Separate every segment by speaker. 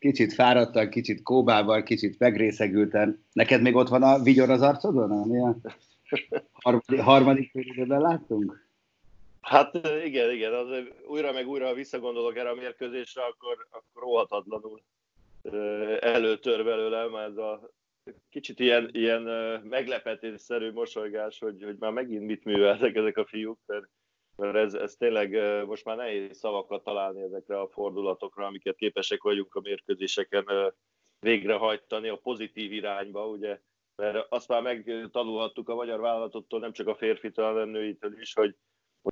Speaker 1: Kicsit fáradtan, kicsit kóbával, kicsit megrészegülten. Neked még ott van a vigyor az arcodon, ami a harmadik, harmadik félidőben láttunk?
Speaker 2: Hát igen, igen, az újra meg újra visszagondolok erre a mérkőzésre, akkor, akkor óhatatlanul előtör belőlem ez a kicsit ilyen, ilyen meglepetésszerű mosolygás, hogy, hogy már megint mit műveltek ezek a fiúk, mert mert ez, ez tényleg most már nehéz szavakat találni ezekre a fordulatokra, amiket képesek vagyunk a mérkőzéseken végrehajtani a pozitív irányba, ugye, mert azt már megtanulhattuk a magyar vállalatottól, nem csak a férfitől, hanem nőitől is, hogy,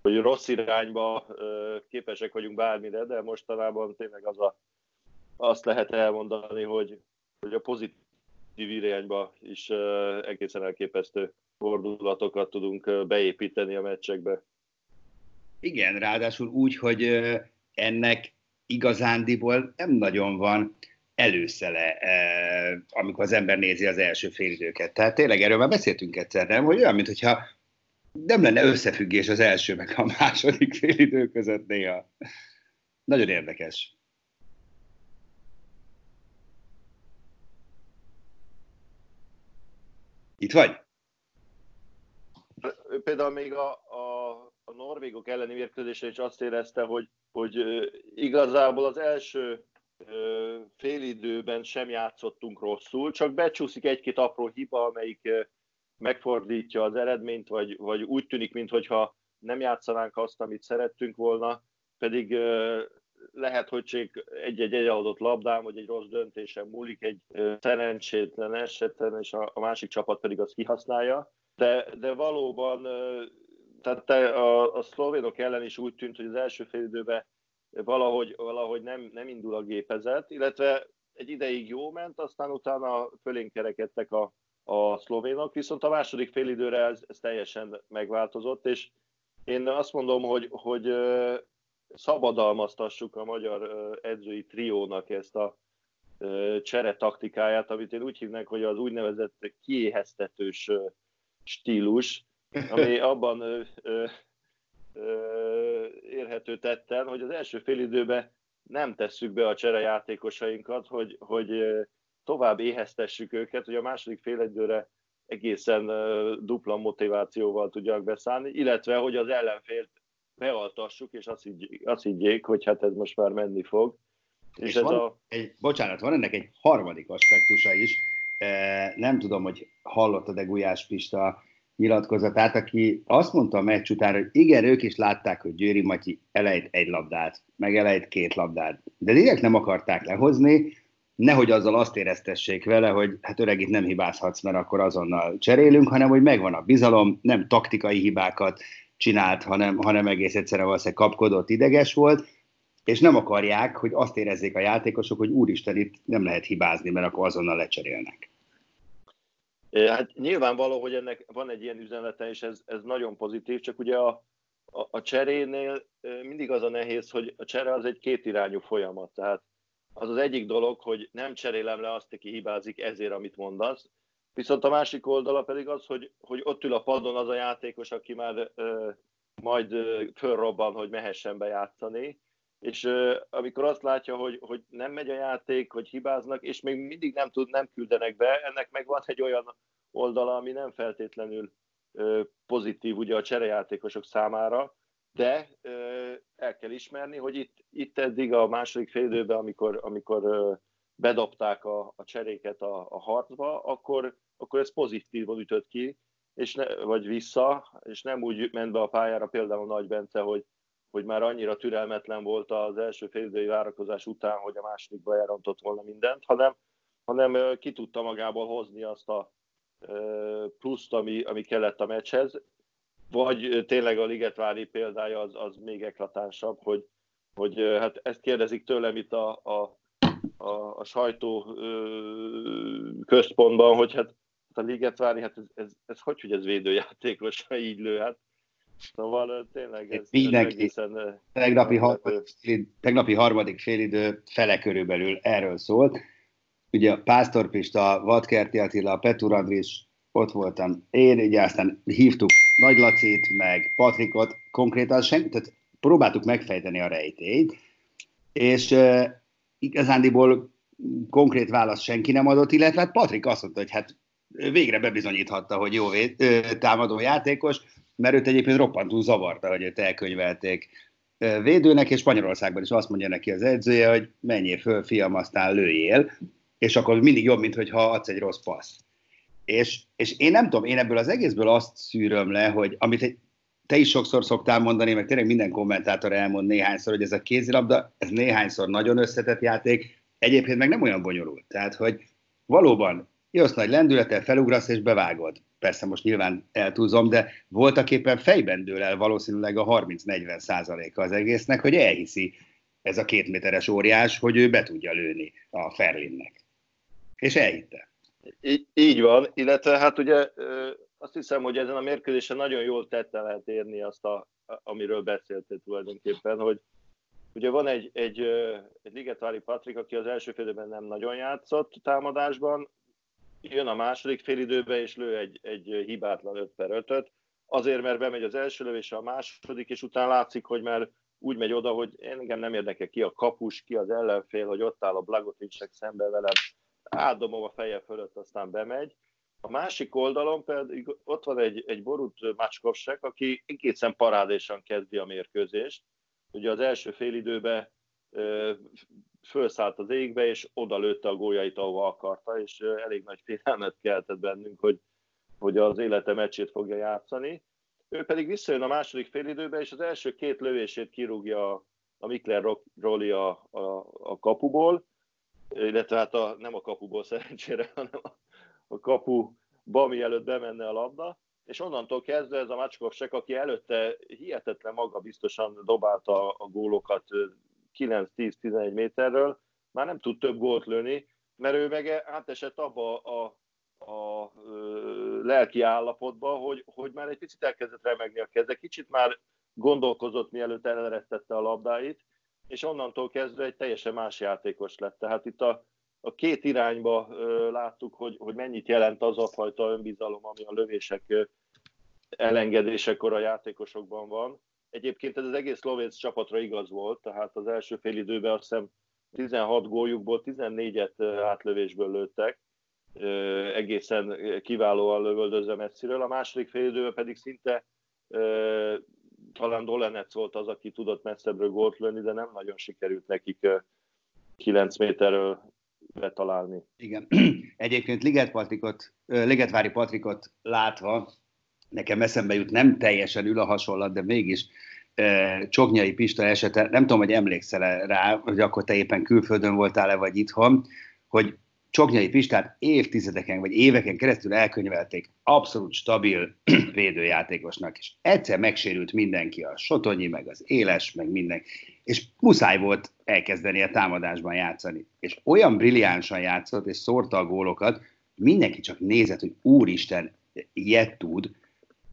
Speaker 2: hogy rossz irányba képesek vagyunk bármire, de mostanában tényleg az a, azt lehet elmondani, hogy, hogy a pozitív irányba is egészen elképesztő fordulatokat tudunk beépíteni a meccsekbe.
Speaker 1: Igen, ráadásul úgy, hogy ennek igazándiból nem nagyon van előszele, amikor az ember nézi az első félidőket. Tehát tényleg erről már beszéltünk egyszer, nem? Hogy olyan, mintha nem lenne összefüggés az első meg a második félidő között néha. Nagyon érdekes. Itt vagy?
Speaker 2: Például még a, a a norvégok elleni mérkőzésre is azt érezte, hogy, hogy igazából az első félidőben sem játszottunk rosszul, csak becsúszik egy-két apró hiba, amelyik megfordítja az eredményt, vagy, vagy úgy tűnik, mintha nem játszanánk azt, amit szerettünk volna, pedig lehet, hogy csak egy-egy adott labdám, vagy egy rossz döntésem múlik egy szerencsétlen eseten, és a, a másik csapat pedig azt kihasználja. De, de valóban tehát te, a, a szlovénok ellen is úgy tűnt, hogy az első fél időben valahogy, valahogy nem, nem indul a gépezet, illetve egy ideig jó ment, aztán utána fölénk kerekedtek a, a szlovénok, viszont a második fél időre ez, ez teljesen megváltozott, és én azt mondom, hogy, hogy szabadalmaztassuk a magyar edzői triónak ezt a csere taktikáját, amit én úgy hívnak, hogy az úgynevezett kiéheztetős stílus, ami abban ö, ö, ö, érhető tetten, hogy az első fél időben nem tesszük be a cserejátékosainkat, hogy, hogy tovább éheztessük őket, hogy a második fél időre egészen dupla motivációval tudják beszállni, illetve hogy az ellenfélt bealtassuk, és azt, higgy, azt higgyék, hogy hát ez most már menni fog.
Speaker 1: És, és ez van a... egy, bocsánat, van ennek egy harmadik aspektusa is. Nem tudom, hogy hallottad-e Gulyás Pista nyilatkozatát, aki azt mondta a meccs után, hogy igen, ők is látták, hogy Győri Matyi elejt egy labdát, meg elejt két labdát, de direkt nem akarták lehozni, nehogy azzal azt éreztessék vele, hogy hát öreg itt nem hibázhatsz, mert akkor azonnal cserélünk, hanem hogy megvan a bizalom, nem taktikai hibákat csinált, hanem, hanem egész egyszerűen valószínűleg kapkodott, ideges volt, és nem akarják, hogy azt érezzék a játékosok, hogy úristen, itt nem lehet hibázni, mert akkor azonnal lecserélnek.
Speaker 2: Hát nyilvánvaló, hogy ennek van egy ilyen üzenete, és ez, ez nagyon pozitív, csak ugye a, a, a cserénél mindig az a nehéz, hogy a csere az egy kétirányú folyamat. Tehát az az egyik dolog, hogy nem cserélem le azt, aki hibázik ezért, amit mondasz, viszont a másik oldala pedig az, hogy, hogy ott ül a padon az a játékos, aki már ö, majd ö, fölrobban, hogy mehessen bejátszani, és uh, amikor azt látja, hogy, hogy nem megy a játék, hogy hibáznak, és még mindig nem tud, nem küldenek be, ennek meg van egy olyan oldala, ami nem feltétlenül uh, pozitív ugye a cserejátékosok számára, de uh, el kell ismerni, hogy itt, itt eddig a második félidőben, amikor, amikor uh, bedobták a, a cseréket a, a harcba, akkor, akkor ez pozitívan ütött ki, és ne, vagy vissza, és nem úgy ment be a pályára például Nagy Bence, hogy hogy már annyira türelmetlen volt az első félidői várakozás után, hogy a másodikba elrontott volna mindent, hanem, hanem ki tudta magából hozni azt a pluszt, ami, ami kellett a meccshez. Vagy tényleg a Ligetvári példája az, az még eklatánsabb, hogy, hogy hát ezt kérdezik tőlem itt a, a, a, a sajtó központban, hogy hát hát a Ligetvári, hát ez, ez, ez hogy, hogy ez védőjátékos, ha így lő, hát Szóval tényleg ez,
Speaker 1: Mindenki. egészen... Tegnapi, harmadik, tegnapi harmadik félidő fele körülbelül erről szólt. Ugye Pásztor Pista, Vadkerti Attila, Petur Andris, ott voltam én, ugye aztán hívtuk Nagy Lacit, meg Patrikot, konkrétan sen, tehát próbáltuk megfejteni a rejtélyt, és uh, igazándiból konkrét választ senki nem adott, illetve hát Patrik azt mondta, hogy hát végre bebizonyíthatta, hogy jó támadó játékos, mert őt egyébként roppantul zavarta, hogy őt elkönyvelték védőnek, és Spanyolországban is azt mondja neki az edzője, hogy menjél föl, fiam, aztán lőjél, és akkor mindig jobb, mint hogyha adsz egy rossz passz. És, és én nem tudom, én ebből az egészből azt szűröm le, hogy amit te is sokszor szoktál mondani, meg tényleg minden kommentátor elmond néhányszor, hogy ez a kézilabda, ez néhányszor nagyon összetett játék, egyébként meg nem olyan bonyolult. Tehát, hogy valóban jössz nagy lendülettel, felugrasz és bevágod. Persze most nyilván eltúzom, de voltak éppen fejben dől el valószínűleg a 30-40 százaléka az egésznek, hogy elhiszi ez a kétméteres óriás, hogy ő be tudja lőni a Ferlinnek. És elhitte.
Speaker 2: Így, így van, illetve hát ugye azt hiszem, hogy ezen a mérkőzésen nagyon jól tette lehet érni azt, a, amiről beszéltél tulajdonképpen, hogy ugye van egy, egy, egy Ligetvári Patrik, aki az első félidőben nem nagyon játszott támadásban, jön a második félidőbe, és lő egy, egy hibátlan 5 per 5 azért, mert bemegy az első lövésre a második, és utána látszik, hogy már úgy megy oda, hogy engem nem érdekel ki a kapus, ki az ellenfél, hogy ott áll a Blagotinsek szembe velem, átdomom a feje fölött, aztán bemegy. A másik oldalon pedig ott van egy, egy Borut Macskovsek, aki egészen parádésan kezdi a mérkőzést. Ugye az első félidőben fölszállt az égbe, és oda lőtte a gólyait, ahova akarta, és elég nagy félelmet keltett bennünk, hogy, hogy az élete meccsét fogja játszani. Ő pedig visszajön a második félidőbe, és az első két lövését kirúgja a Mikler Roli a, a, a kapuból, illetve hát a, nem a kapuból szerencsére, hanem a, a Bami előtt bemenne a labda, és onnantól kezdve ez a Macskovsek, aki előtte hihetetlen maga biztosan dobálta a gólokat 9-10-11 méterről, már nem tud több gólt lőni, mert ő meg átesett abba a, a, a lelki állapotba, hogy, hogy már egy picit elkezdett remegni a keze, kicsit már gondolkozott, mielőtt eleresztette a labdáit, és onnantól kezdve egy teljesen más játékos lett. Tehát itt a, a két irányba ö, láttuk, hogy, hogy mennyit jelent az a fajta önbizalom, ami a lövések ö, elengedésekor a játékosokban van. Egyébként ez az egész szlovéc csapatra igaz volt, tehát az első fél időben azt hiszem 16 góljukból 14-et átlövésből lőttek, egészen kiválóan lövöldözve messziről, a második fél időben pedig szinte talán Dolenec volt az, aki tudott messzebbről gólt lőni, de nem nagyon sikerült nekik 9 méterről betalálni.
Speaker 1: Igen. Egyébként Liget Patrikot, Ligetvári Patrikot látva, nekem eszembe jut, nem teljesen ül a hasonlat, de mégis Csoknyai Pista esete, nem tudom, hogy emlékszel rá, hogy akkor te éppen külföldön voltál-e, vagy itthon, hogy Csoknyai Pistát évtizedeken vagy éveken keresztül elkönyvelték abszolút stabil védőjátékosnak, és egyszer megsérült mindenki, a Sotonyi, meg az Éles, meg minden, és muszáj volt elkezdeni a támadásban játszani. És olyan brilliánsan játszott, és szórta a gólokat, mindenki csak nézett, hogy úristen, ilyet tud,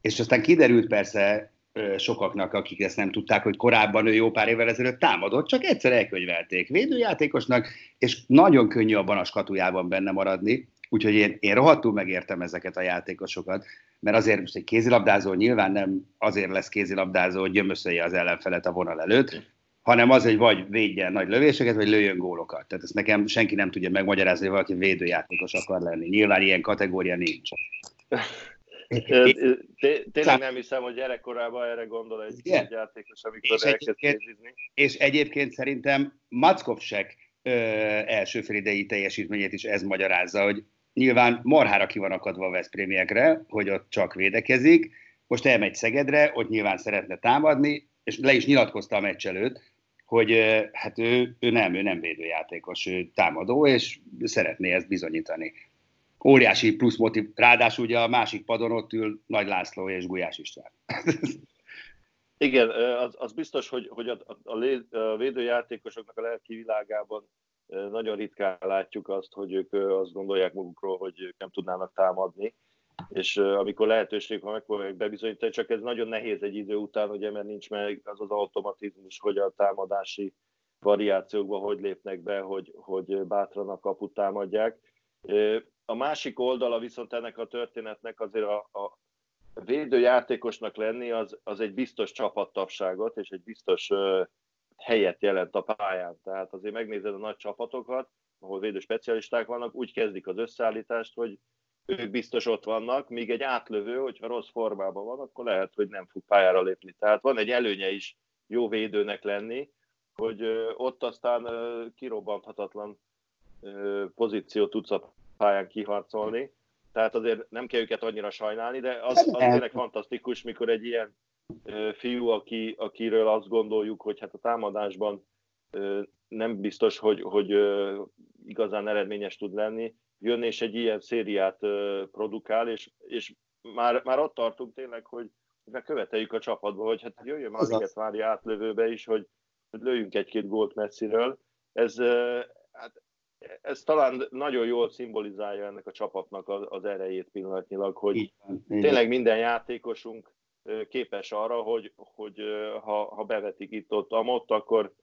Speaker 1: és aztán kiderült persze sokaknak, akik ezt nem tudták, hogy korábban ő jó pár évvel ezelőtt támadott, csak egyszer elkönyvelték védőjátékosnak, és nagyon könnyű a skatujában benne maradni, úgyhogy én, én rohadtul megértem ezeket a játékosokat, mert azért most egy kézilabdázó nyilván nem azért lesz kézilabdázó, hogy gyömöszölje az ellenfelet a vonal előtt, hanem az, hogy vagy védjen nagy lövéseket, vagy lőjön gólokat. Tehát ezt nekem senki nem tudja megmagyarázni, hogy valaki védőjátékos akar lenni. Nyilván ilyen kategória nincs.
Speaker 2: Tényleg nem hiszem, hogy gyerekkorában erre gondol egy Igen. játékos, amikor és elkezd.
Speaker 1: És egyébként szerintem Mackovsek első idei teljesítményét is ez magyarázza, hogy nyilván marhára ki van akadva a Veszprémiekre, hogy ott csak védekezik, most elmegy Szegedre, ott nyilván szeretne támadni, és le is nyilatkozta a meccs előtt, hogy hát ő, ő nem, ő nem védőjátékos, ő támadó, és szeretné ezt bizonyítani óriási plusz motiv. Ráadásul ugye a másik padon ott ül Nagy László és Gulyás István.
Speaker 2: Igen, az, az biztos, hogy, hogy a, a, a védőjátékosoknak a lelki világában nagyon ritkán látjuk azt, hogy ők azt gondolják magukról, hogy ők nem tudnának támadni, és amikor lehetőség van, megpróbálják bebizonyítani, csak ez nagyon nehéz egy idő után, ugye, mert nincs meg az az automatizmus, hogy a támadási variációkban hogy lépnek be, hogy, hogy bátran a kaput támadják. A másik oldala viszont ennek a történetnek azért a, a védőjátékosnak lenni az, az egy biztos csapattapságot és egy biztos helyet jelent a pályán. Tehát azért megnézed a nagy csapatokat, ahol védő specialisták vannak, úgy kezdik az összeállítást, hogy ők biztos ott vannak, míg egy átlövő, hogyha rossz formában van, akkor lehet, hogy nem fog pályára lépni. Tehát van egy előnye is jó védőnek lenni, hogy ott aztán kirobbanthatatlan pozíciót tudsz a pályán kiharcolni. Tehát azért nem kell őket annyira sajnálni, de az, az tényleg fantasztikus, mikor egy ilyen fiú, aki, akiről azt gondoljuk, hogy hát a támadásban nem biztos, hogy, hogy igazán eredményes tud lenni, jön és egy ilyen szériát produkál, és, és már, már ott tartunk tényleg, hogy követeljük a csapatba, hogy hát jöjjön már minket várja átlövőbe is, hogy, hogy lőjünk egy-két gólt messziről. Ez, hát, ez talán nagyon jól szimbolizálja ennek a csapatnak az, az erejét pillanatnyilag, hogy tényleg minden játékosunk képes arra, hogy, hogy ha, ha bevetik itt ott amott, akkor,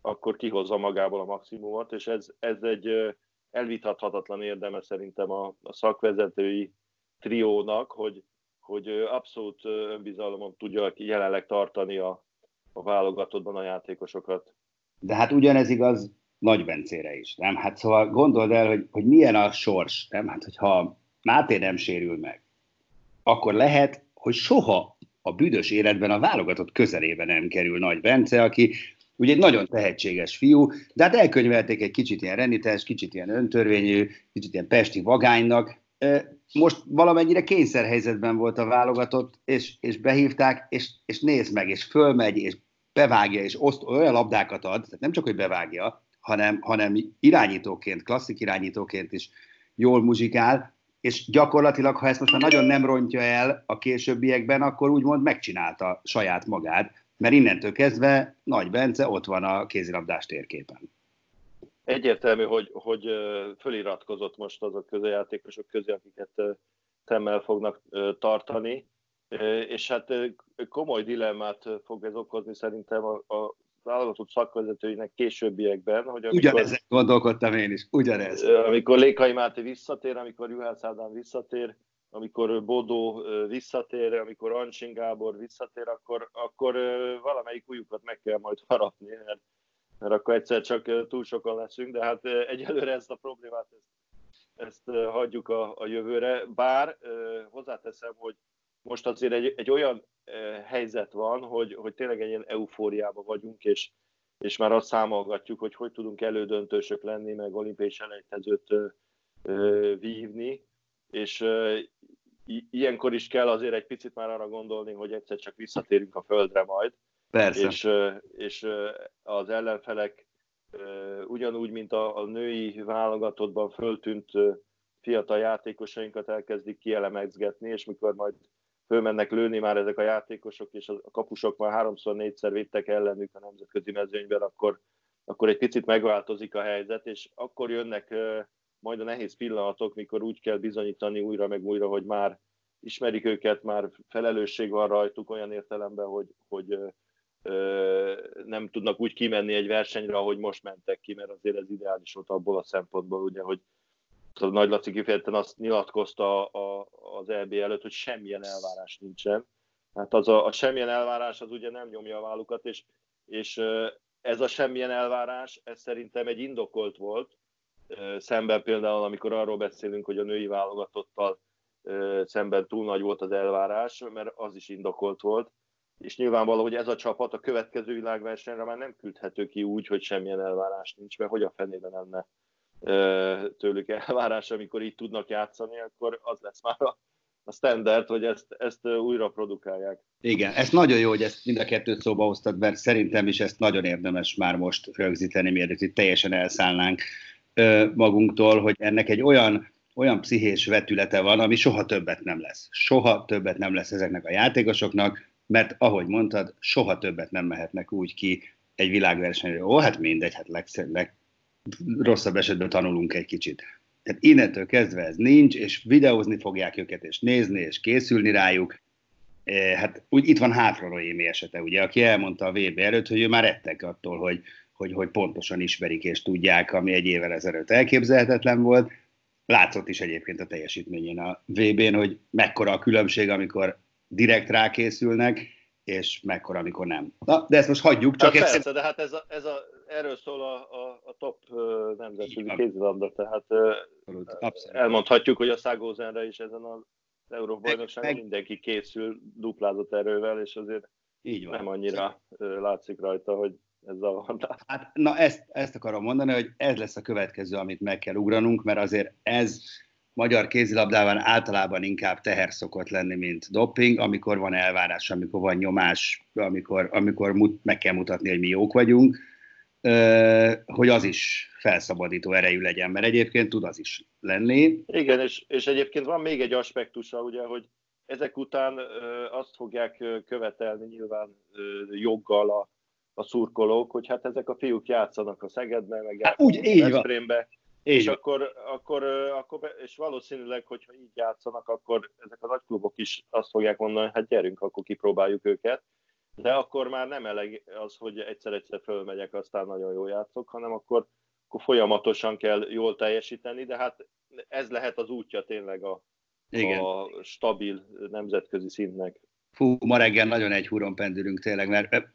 Speaker 2: akkor kihozza magából a maximumot, és ez, ez egy elvitathatatlan érdeme szerintem a, a szakvezetői triónak, hogy, hogy abszolút önbizalomon tudja jelenleg tartani a, a válogatottban a játékosokat.
Speaker 1: De hát ugyanez igaz Nagy Bencére is, nem? Hát szóval gondold el, hogy, hogy milyen a sors, nem? Hát hogyha Máté nem sérül meg, akkor lehet, hogy soha a büdös életben a válogatott közelébe nem kerül Nagy Bence, aki ugye egy nagyon tehetséges fiú, de hát elkönyvelték egy kicsit ilyen renites, kicsit ilyen öntörvényű, kicsit ilyen pesti vagánynak. Most valamennyire kényszerhelyzetben volt a válogatott, és, és behívták, és, és nézd meg, és fölmegy, és bevágja, és oszt, olyan labdákat ad, tehát nem csak, hogy bevágja, hanem, hanem irányítóként, klasszik irányítóként is jól muzsikál, és gyakorlatilag, ha ezt most már nagyon nem rontja el a későbbiekben, akkor úgymond megcsinálta saját magát, mert innentől kezdve Nagy Bence ott van a kézilabdás térképen.
Speaker 2: Egyértelmű, hogy, hogy föliratkozott most azok közöjátékosok közé, akiket szemmel fognak tartani, és hát komoly dilemmát fog ez okozni szerintem a, a válogatott szakvezetőinek későbbiekben, hogy amikor,
Speaker 1: Ugyanezen gondolkodtam én is, ugyanez.
Speaker 2: Amikor Lékai Máté visszatér, amikor Juhász Ádám visszatér, amikor Bodó visszatér, amikor Ancsin Gábor visszatér, akkor, akkor valamelyik újukat meg kell majd harapni, mert, mert akkor egyszer csak túl sokan leszünk, de hát egyelőre ezt a problémát ezt, ezt hagyjuk a, a jövőre. Bár hozzáteszem, hogy most azért egy, egy olyan helyzet van, hogy, hogy tényleg egy ilyen eufóriában vagyunk, és, és már azt számolgatjuk, hogy hogy tudunk elődöntősök lenni, meg olimpiai selejtezőt vívni, és ilyenkor is kell azért egy picit már arra gondolni, hogy egyszer csak visszatérünk a földre majd.
Speaker 1: Persze.
Speaker 2: És, és az ellenfelek ugyanúgy, mint a, a női válogatottban föltűnt fiatal játékosainkat elkezdik kielemezgetni, és mikor majd fölmennek lőni már ezek a játékosok, és a kapusok már háromszor, négyszer vittek ellenük a nemzetközi mezőnyben, akkor, akkor egy picit megváltozik a helyzet, és akkor jönnek majd a nehéz pillanatok, mikor úgy kell bizonyítani újra meg újra, hogy már ismerik őket, már felelősség van rajtuk olyan értelemben, hogy, hogy ö, nem tudnak úgy kimenni egy versenyre, ahogy most mentek ki, mert azért ez ideális volt abból a szempontból, ugye, hogy Nagy Laci kifejezetten azt nyilatkozta a, az EB előtt, hogy semmilyen elvárás nincsen. Hát az a, a semmilyen elvárás az ugye nem nyomja a vállukat, és, és ez a semmilyen elvárás, ez szerintem egy indokolt volt, szemben például, amikor arról beszélünk, hogy a női válogatottal szemben túl nagy volt az elvárás, mert az is indokolt volt, és nyilvánvaló, hogy ez a csapat a következő világversenyre már nem küldhető ki úgy, hogy semmilyen elvárás nincs, mert hogy a fenében lenne tőlük elvárás, amikor így tudnak játszani, akkor az lesz már a, a standard, hogy ezt, ezt újra produkálják.
Speaker 1: Igen, ez nagyon jó, hogy ezt mind a kettőt szóba hoztad, mert szerintem is ezt nagyon érdemes már most rögzíteni, mielőtt itt teljesen elszállnánk magunktól, hogy ennek egy olyan, olyan pszichés vetülete van, ami soha többet nem lesz. Soha többet nem lesz ezeknek a játékosoknak, mert ahogy mondtad, soha többet nem mehetnek úgy ki egy világversenyre. Ó, hát mindegy, hát legszebb, leg, rosszabb esetben tanulunk egy kicsit. Tehát innentől kezdve ez nincs, és videózni fogják őket, és nézni, és készülni rájuk. E, hát úgy itt van hátra Roémi esete, ugye, aki elmondta a VB előtt, hogy ő már rettek attól, hogy, hogy, hogy pontosan ismerik és tudják, ami egy évvel ezelőtt elképzelhetetlen volt. Látszott is egyébként a teljesítményén a VB-n, hogy mekkora a különbség, amikor direkt rákészülnek, és mekkora, amikor nem. Na, de ezt most hagyjuk.
Speaker 2: Csak hát persze, de hát ez a, ez a, erről szól a, a, a top nemzetközi kézilabda, tehát Abszolút, elmondhatjuk, hogy a Szágózenre is ezen az Európa-bajnokságon meg... mindenki készül duplázott erővel, és azért Így van. nem annyira látszik rajta, hogy ez a
Speaker 1: Hát, na ezt, ezt akarom mondani, hogy ez lesz a következő, amit meg kell ugranunk, mert azért ez magyar kézilabdában általában inkább teher szokott lenni, mint doping, amikor van elvárás, amikor van nyomás, amikor, amikor mut, meg kell mutatni, hogy mi jók vagyunk, hogy az is felszabadító erejű legyen, mert egyébként tud az is lenni.
Speaker 2: Igen, és, és egyébként van még egy aspektusa, ugye, hogy ezek után azt fogják követelni nyilván joggal a, a szurkolók, hogy hát ezek a fiúk játszanak a Szegedben, meg hát, úgy, így van. És akkor, akkor, akkor, és valószínűleg, hogyha így játszanak, akkor ezek a nagy klubok is azt fogják mondani, hogy hát gyerünk, akkor kipróbáljuk őket. De akkor már nem elég az, hogy egyszer-egyszer fölmegyek, aztán nagyon jól játszok, hanem akkor, akkor folyamatosan kell jól teljesíteni, de hát ez lehet az útja tényleg a, Igen. a stabil nemzetközi szintnek.
Speaker 1: Fú, ma reggel nagyon egy húron pendülünk tényleg, mert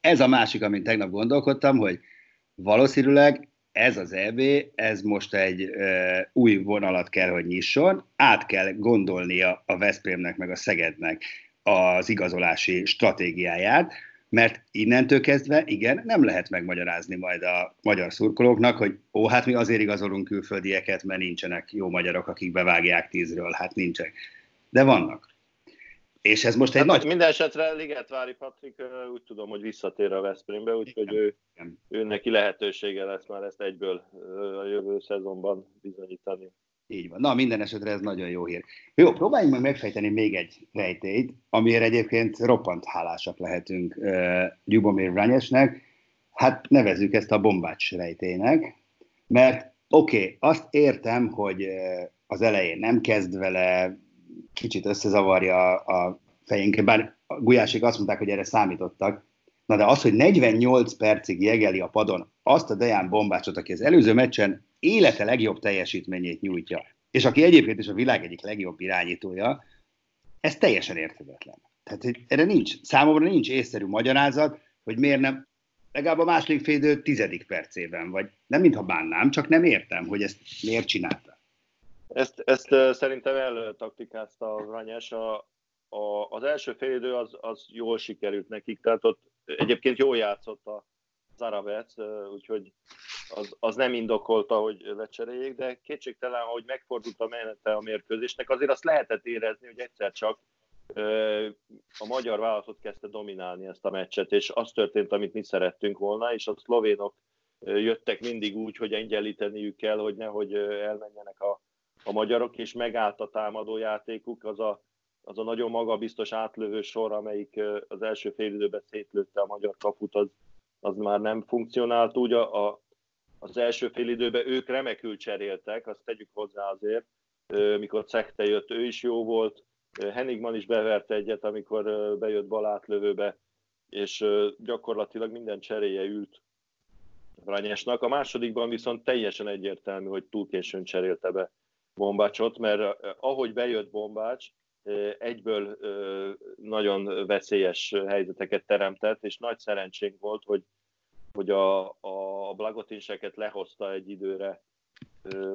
Speaker 1: ez a másik, amit tegnap gondolkodtam, hogy valószínűleg ez az EB, ez most egy ö, új vonalat kell, hogy nyisson, át kell gondolnia a Veszprémnek meg a Szegednek az igazolási stratégiáját, mert innentől kezdve, igen, nem lehet megmagyarázni majd a magyar szurkolóknak, hogy ó, hát mi azért igazolunk külföldieket, mert nincsenek jó magyarok, akik bevágják tízről, hát nincsenek. De vannak. És ez most egy hát nagy...
Speaker 2: Minden esetre Ligetvári Patrik úgy tudom, hogy visszatér a Veszprémbe, úgyhogy ő, ő neki lehetősége lesz már ezt egyből a jövő szezonban bizonyítani.
Speaker 1: Így van. Na, minden esetre ez nagyon jó hír. Jó, próbáljunk meg megfejteni még egy rejtélyt, amiért egyébként roppant hálásak lehetünk uh, Gyubomir Vranyesnek. Hát nevezzük ezt a bombács rejtének, mert oké, okay, azt értem, hogy az elején nem kezd vele, kicsit összezavarja a fejénket, bár a Gulyásik azt mondták, hogy erre számítottak, Na de az, hogy 48 percig jegeli a padon azt a Deján bombácsot, aki az előző meccsen élete legjobb teljesítményét nyújtja, és aki egyébként is a világ egyik legjobb irányítója, ez teljesen érthetetlen. Tehát erre nincs, számomra nincs észszerű magyarázat, hogy miért nem, legalább a második félidő tizedik percében, vagy nem mintha bánnám, csak nem értem, hogy ezt miért csinálta.
Speaker 2: Ezt, ezt szerintem eltaktikázta a Ranyás. A, a, az első félidő az, az jól sikerült nekik, tehát ott egyébként jól játszott a Zaravec, úgyhogy az, az nem indokolta, hogy lecseréljék, de kétségtelen, hogy megfordult a menete a mérkőzésnek, azért azt lehetett érezni, hogy egyszer csak a magyar vállalatot kezdte dominálni ezt a meccset, és az történt, amit mi szerettünk volna, és a szlovénok jöttek mindig úgy, hogy egyenlíteniük kell, hogy nehogy elmenjenek a, a magyarok, és megállt a támadó játékuk, az a, az a nagyon magabiztos átlövő sor, amelyik az első fél időben szétlőtte a magyar kaput, az, az már nem funkcionált úgy. A, a, az első fél időben ők remekül cseréltek, azt tegyük hozzá azért, mikor Cekte jött, ő is jó volt, Hennigman is beverte egyet, amikor bejött balátlövőbe, és gyakorlatilag minden cseréje ült Ranyesnak. A másodikban viszont teljesen egyértelmű, hogy túl későn cserélte be Bombácsot, mert ahogy bejött Bombács, egyből nagyon veszélyes helyzeteket teremtett, és nagy szerencsénk volt, hogy, hogy a, a Blagotinseket lehozta egy időre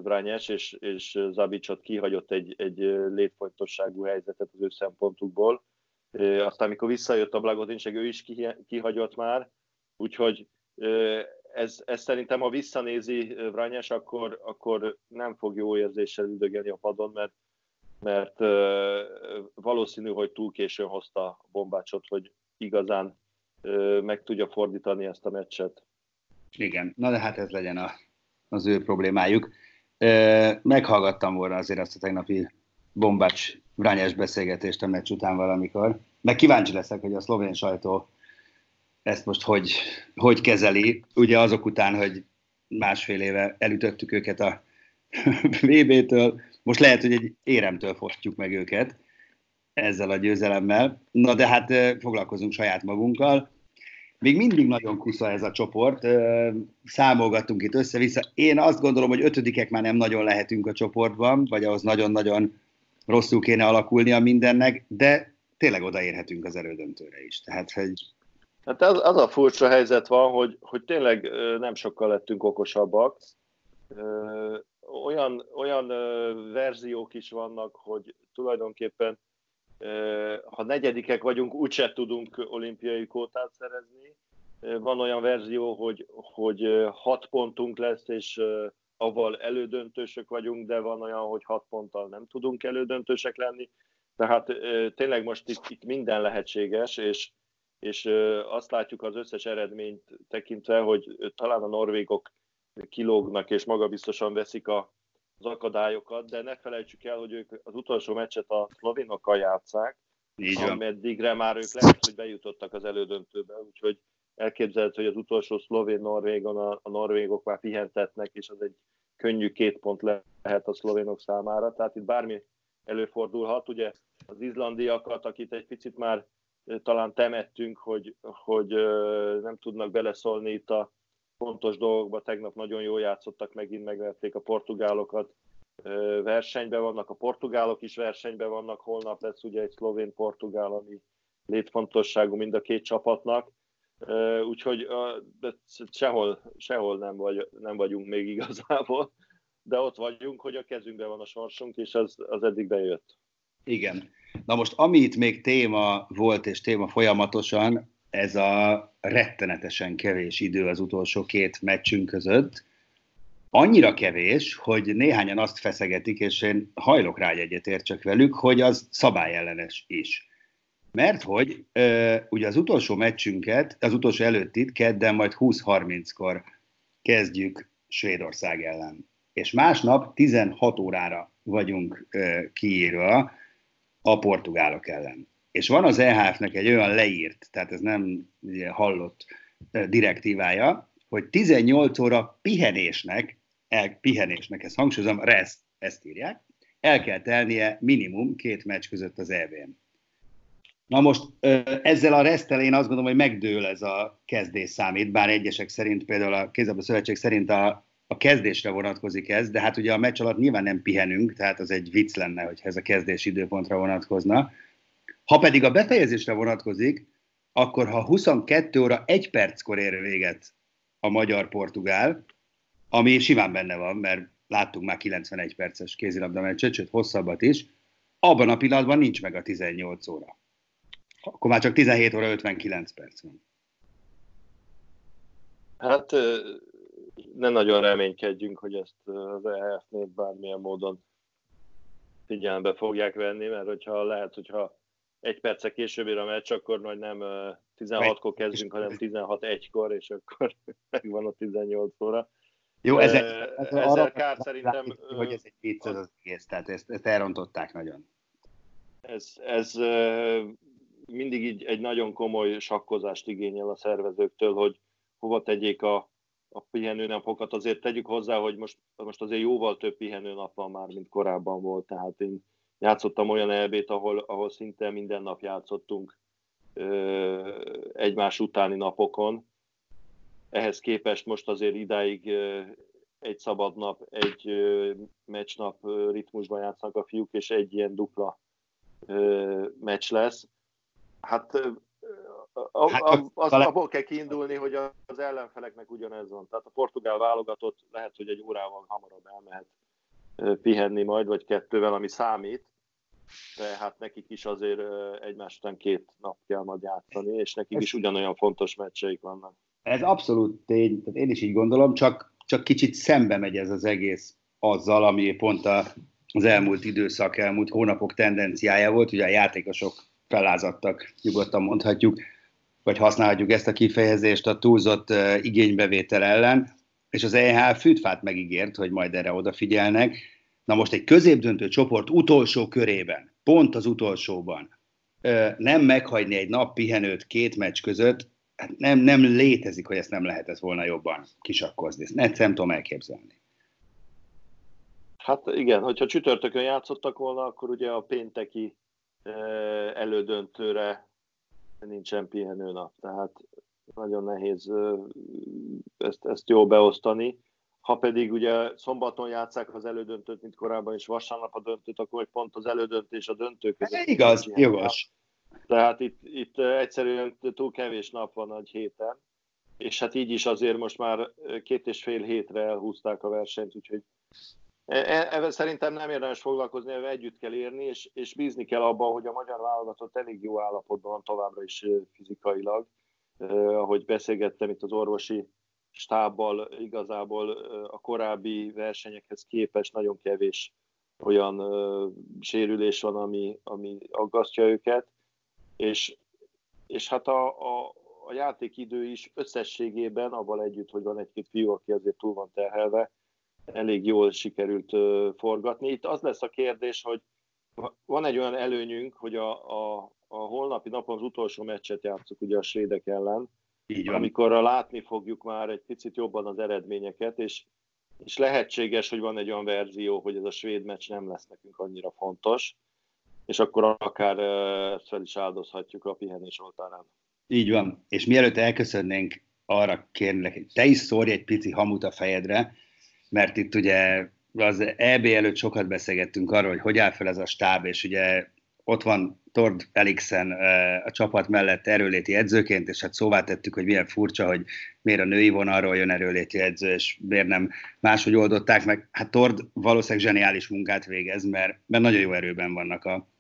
Speaker 2: Brányes, és, és Zabicsot kihagyott egy, egy létfontosságú helyzetet az ő szempontukból. Aztán, amikor visszajött a Blagotinsek, ő is kihagyott már, úgyhogy ez, ez szerintem, ha visszanézi Vranyes, akkor, akkor nem fog jó érzéssel üldögélni a padon, mert mert valószínű, hogy túl későn hozta bombácsot, hogy igazán meg tudja fordítani ezt a meccset.
Speaker 1: Igen, na de hát ez legyen a, az ő problémájuk. Meghallgattam volna azért azt a tegnapi bombács vrányás beszélgetést a meccs után valamikor, meg kíváncsi leszek, hogy a szlovén sajtó ezt most hogy, hogy kezeli, ugye azok után, hogy másfél éve elütöttük őket a VB-től, most lehet, hogy egy éremtől fosztjuk meg őket ezzel a győzelemmel. Na de hát foglalkozunk saját magunkkal. Még mindig nagyon kusza ez a csoport, számolgattunk itt össze-vissza. Én azt gondolom, hogy ötödikek már nem nagyon lehetünk a csoportban, vagy ahhoz nagyon-nagyon rosszul kéne alakulnia mindennek, de tényleg odaérhetünk az erődöntőre is. Tehát, hogy...
Speaker 2: Hát az, az a furcsa helyzet van, hogy, hogy tényleg nem sokkal lettünk okosabbak. Olyan, olyan verziók is vannak, hogy tulajdonképpen ha negyedikek vagyunk, úgyse tudunk olimpiai kótát szerezni. Van olyan verzió, hogy, hogy hat pontunk lesz, és avval elődöntősök vagyunk, de van olyan, hogy hat ponttal nem tudunk elődöntősek lenni. Tehát tényleg most itt, itt minden lehetséges, és, és azt látjuk az összes eredményt tekintve, hogy talán a norvégok kilógnak és magabiztosan veszik a, az akadályokat, de ne felejtsük el, hogy ők az utolsó meccset a szlovénokkal játszák, Így van. ameddigre már ők lehet, hogy bejutottak az elődöntőbe, úgyhogy elképzelhető, hogy az utolsó szlovén-norvégon a, a norvégok már pihentetnek, és az egy könnyű két pont lehet a szlovénok számára, tehát itt bármi előfordulhat. Ugye az izlandiakat, akit egy picit már talán temettünk, hogy, hogy nem tudnak beleszólni itt a fontos dolgokba. Tegnap nagyon jól játszottak, megint megverték a portugálokat. Versenyben vannak, a portugálok is versenyben vannak. Holnap lesz ugye egy szlovén-portugál, ami létfontosságú mind a két csapatnak. Úgyhogy sehol, sehol nem, vagy, nem vagyunk még igazából, de ott vagyunk, hogy a kezünkben van a sorsunk, és az, az eddig bejött.
Speaker 1: Igen. Na most, ami itt még téma volt, és téma folyamatosan, ez a rettenetesen kevés idő az utolsó két meccsünk között. Annyira kevés, hogy néhányan azt feszegetik, és én hajlok rá egyet csak velük, hogy az szabályellenes is. Mert hogy ö, ugye az utolsó meccsünket, az utolsó előttit kedden majd 20-30-kor kezdjük Svédország ellen. És másnap 16 órára vagyunk ö, kiírva a portugálok ellen. És van az EHF-nek egy olyan leírt, tehát ez nem hallott direktívája, hogy 18 óra pihenésnek, el, pihenésnek, ezt hangsúlyozom, rest, ezt írják, el kell telnie minimum két meccs között az EB-n. Na most ezzel a resztel én azt gondolom, hogy megdől ez a kezdés számít, bár egyesek szerint, például a Kézabda Szövetség szerint a, a kezdésre vonatkozik ez, de hát ugye a meccs alatt nyilván nem pihenünk, tehát az egy vicc lenne, hogyha ez a kezdés időpontra vonatkozna. Ha pedig a befejezésre vonatkozik, akkor ha 22 óra 1 perckor ér véget a magyar-portugál, ami simán benne van, mert láttunk már 91 perces kézilabda meccset, sőt hosszabbat is, abban a pillanatban nincs meg a 18 óra. Akkor már csak 17 óra 59 perc van.
Speaker 2: Hát nem nagyon reménykedjünk, hogy ezt az EHF-nél bármilyen módon figyelembe fogják venni, mert hogyha lehet, hogyha egy perce később ér a meccs, akkor majd nem 16-kor kezdünk, hanem 16-1-kor, és akkor megvan a 18 óra.
Speaker 1: Jó, ezek, ez ezzel arra kár szerintem... Hogy ez egy vicc az, az egész, tehát ezt, ezt elrontották nagyon.
Speaker 2: Ez, ez mindig így egy nagyon komoly sakkozást igényel a szervezőktől, hogy hova tegyék a, a pihenőnapokat. Azért tegyük hozzá, hogy most, most azért jóval több pihenőnap van már, mint korábban volt, tehát én játszottam olyan elbét, ahol, ahol szinte minden nap játszottunk ö, egymás utáni napokon. Ehhez képest most azért idáig ö, egy szabad nap, egy ö, meccsnap ritmusban játszanak a fiúk, és egy ilyen dupla ö, meccs lesz. Hát, a, hát a, az, abból kell kiindulni, hogy az ellenfeleknek ugyanez van. Tehát a portugál válogatott lehet, hogy egy órával hamarabb elmehet pihenni majd, vagy kettővel, ami számít, de hát nekik is azért egymás után két nap kell majd játszani, és nekik is ugyanolyan fontos meccseik vannak.
Speaker 1: Ez abszolút tény, tehát én is így gondolom, csak, csak kicsit szembe megy ez az egész azzal, ami pont a, az elmúlt időszak, elmúlt hónapok tendenciája volt, ugye a játékosok felázadtak, nyugodtan mondhatjuk, vagy használhatjuk ezt a kifejezést a túlzott igénybevétel ellen, és az EH fűtfát megígért, hogy majd erre odafigyelnek. Na most egy középdöntő csoport utolsó körében, pont az utolsóban, nem meghagyni egy nap pihenőt két meccs között, hát nem, nem létezik, hogy ezt nem lehetett volna jobban kisakkozni. Ezt nem tudom elképzelni.
Speaker 2: Hát igen, hogyha csütörtökön játszottak volna, akkor ugye a pénteki elődöntőre nincsen pihenőnap, tehát nagyon nehéz ezt, ezt jól beosztani. Ha pedig ugye szombaton játszák az elődöntőt, mint korábban, és vasárnap a döntőt, akkor pont az elődöntés a döntő között.
Speaker 1: Hát igaz, jogos.
Speaker 2: Tehát itt, itt egyszerűen túl kevés nap van egy héten, és hát így is azért most már két és fél hétre elhúzták a versenyt, úgyhogy Ezzel szerintem nem érdemes foglalkozni, ebben együtt kell érni, és, és bízni kell abban, hogy a magyar válogatott elég jó állapotban van továbbra is fizikailag. Ahogy beszélgettem itt az orvosi stábbal, igazából a korábbi versenyekhez képest nagyon kevés olyan sérülés van, ami, ami aggasztja őket, és, és hát a, a, a játékidő is összességében, abban együtt, hogy van egy-két fiú, aki azért túl van terhelve, elég jól sikerült forgatni. Itt az lesz a kérdés, hogy van egy olyan előnyünk, hogy a, a, a holnapi napon az utolsó meccset játszuk ugye a svédek ellen, Így van. amikor látni fogjuk már egy picit jobban az eredményeket, és, és lehetséges, hogy van egy olyan verzió, hogy ez a svéd meccs nem lesz nekünk annyira fontos, és akkor akár ezt fel is áldozhatjuk a pihenés oltárán.
Speaker 1: Így van. És mielőtt elköszönnénk, arra kérlek, hogy te is szórj egy pici hamut a fejedre, mert itt ugye az EB előtt sokat beszélgettünk arról, hogy hogy áll fel ez a stáb, és ugye ott van Tord Elixen a csapat mellett erőléti edzőként, és hát szóvá tettük, hogy milyen furcsa, hogy miért a női vonalról jön erőléti edző, és miért nem máshogy oldották meg. Hát Tord valószínűleg zseniális munkát végez, mert, mert nagyon jó erőben vannak a,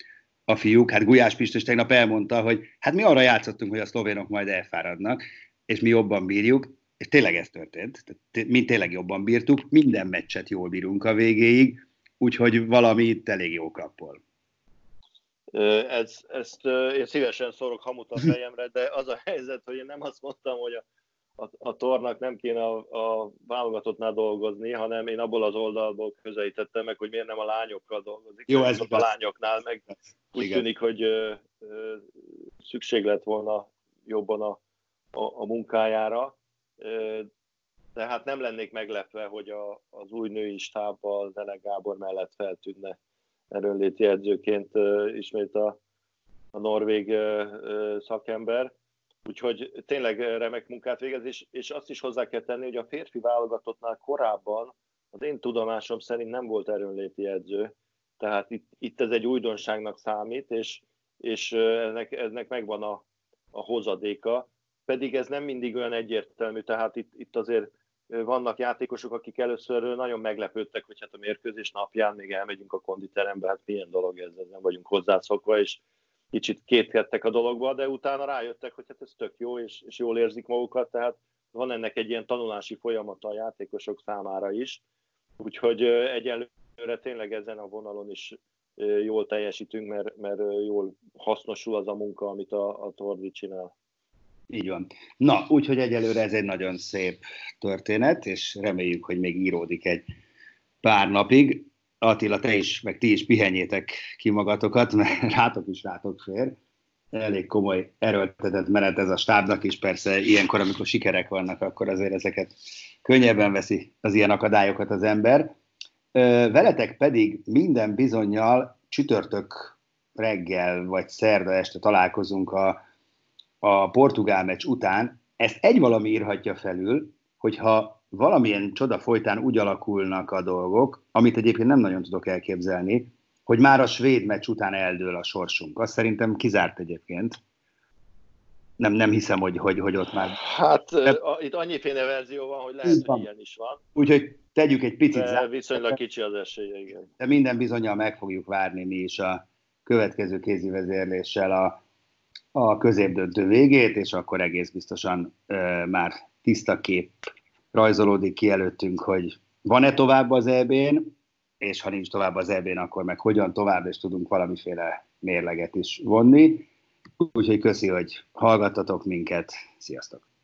Speaker 1: a fiúk. Hát Gulyás Pistos tegnap elmondta, hogy hát mi arra játszottunk, hogy a szlovénok majd elfáradnak, és mi jobban bírjuk, és tényleg ez történt, mi tényleg jobban bírtuk, minden meccset jól bírunk a végéig, úgyhogy valami itt elég jó klappol.
Speaker 2: Ez, ezt én szívesen szorok hamut a fejemre, de az a helyzet, hogy én nem azt mondtam, hogy a, a, a tornak nem kéne a, a válogatottnál dolgozni, hanem én abból az oldalból közelítettem meg, hogy miért nem a lányokkal dolgozik.
Speaker 1: Jó, ez
Speaker 2: a lányoknál meg úgy Igen. tűnik, hogy ö, ö, szükség lett volna jobban a, a, a munkájára de hát nem lennék meglepve, hogy a, az új női stábbal Zene Gábor mellett feltűnne erőnléti edzőként ismét a, a norvég szakember. Úgyhogy tényleg remek munkát végez, és, és azt is hozzá kell tenni, hogy a férfi válogatottnál korábban az én tudomásom szerint nem volt erőnléti edző, tehát itt, itt ez egy újdonságnak számít, és, és ennek, ennek megvan a, a hozadéka pedig ez nem mindig olyan egyértelmű, tehát itt, itt azért vannak játékosok, akik először nagyon meglepődtek, hogy hát a mérkőzés napján még elmegyünk a konditerembe, hát milyen dolog ez, nem vagyunk hozzászokva, és kicsit kétkedtek a dologba, de utána rájöttek, hogy hát ez tök jó, és, és jól érzik magukat, tehát van ennek egy ilyen tanulási folyamata a játékosok számára is, úgyhogy egyelőre tényleg ezen a vonalon is jól teljesítünk, mert, mert jól hasznosul az a munka, amit a, a Tordi csinál.
Speaker 1: Így van. Na, úgyhogy egyelőre ez egy nagyon szép történet, és reméljük, hogy még íródik egy pár napig. Attila, te is, meg ti is pihenjétek ki magatokat, mert rátok is rátok fér. Elég komoly erőltetett menet ez a stábnak is, persze ilyenkor, amikor sikerek vannak, akkor azért ezeket könnyebben veszi az ilyen akadályokat az ember. Veletek pedig minden bizonyal csütörtök reggel vagy szerda este találkozunk a a portugál meccs után ezt egy valami írhatja felül, hogyha valamilyen csoda folytán úgy alakulnak a dolgok, amit egyébként nem nagyon tudok elképzelni, hogy már a svéd meccs után eldől a sorsunk. Azt szerintem kizárt egyébként. Nem, nem hiszem, hogy, hogy, hogy ott már...
Speaker 2: Hát De... a, itt annyiféle verzió van, hogy lehet, hogy ilyen is van.
Speaker 1: Úgyhogy tegyük egy picit...
Speaker 2: De zár... viszonylag kicsi az esélye, igen.
Speaker 1: De minden bizonyal meg fogjuk várni mi is a következő kézi vezérléssel a a középdöntő végét, és akkor egész biztosan ö, már tiszta kép rajzolódik ki előttünk, hogy van-e tovább az EB-n, és ha nincs tovább az EB-n, akkor meg hogyan tovább, és tudunk valamiféle mérleget is vonni. Úgyhogy köszi, hogy hallgattatok minket. Sziasztok!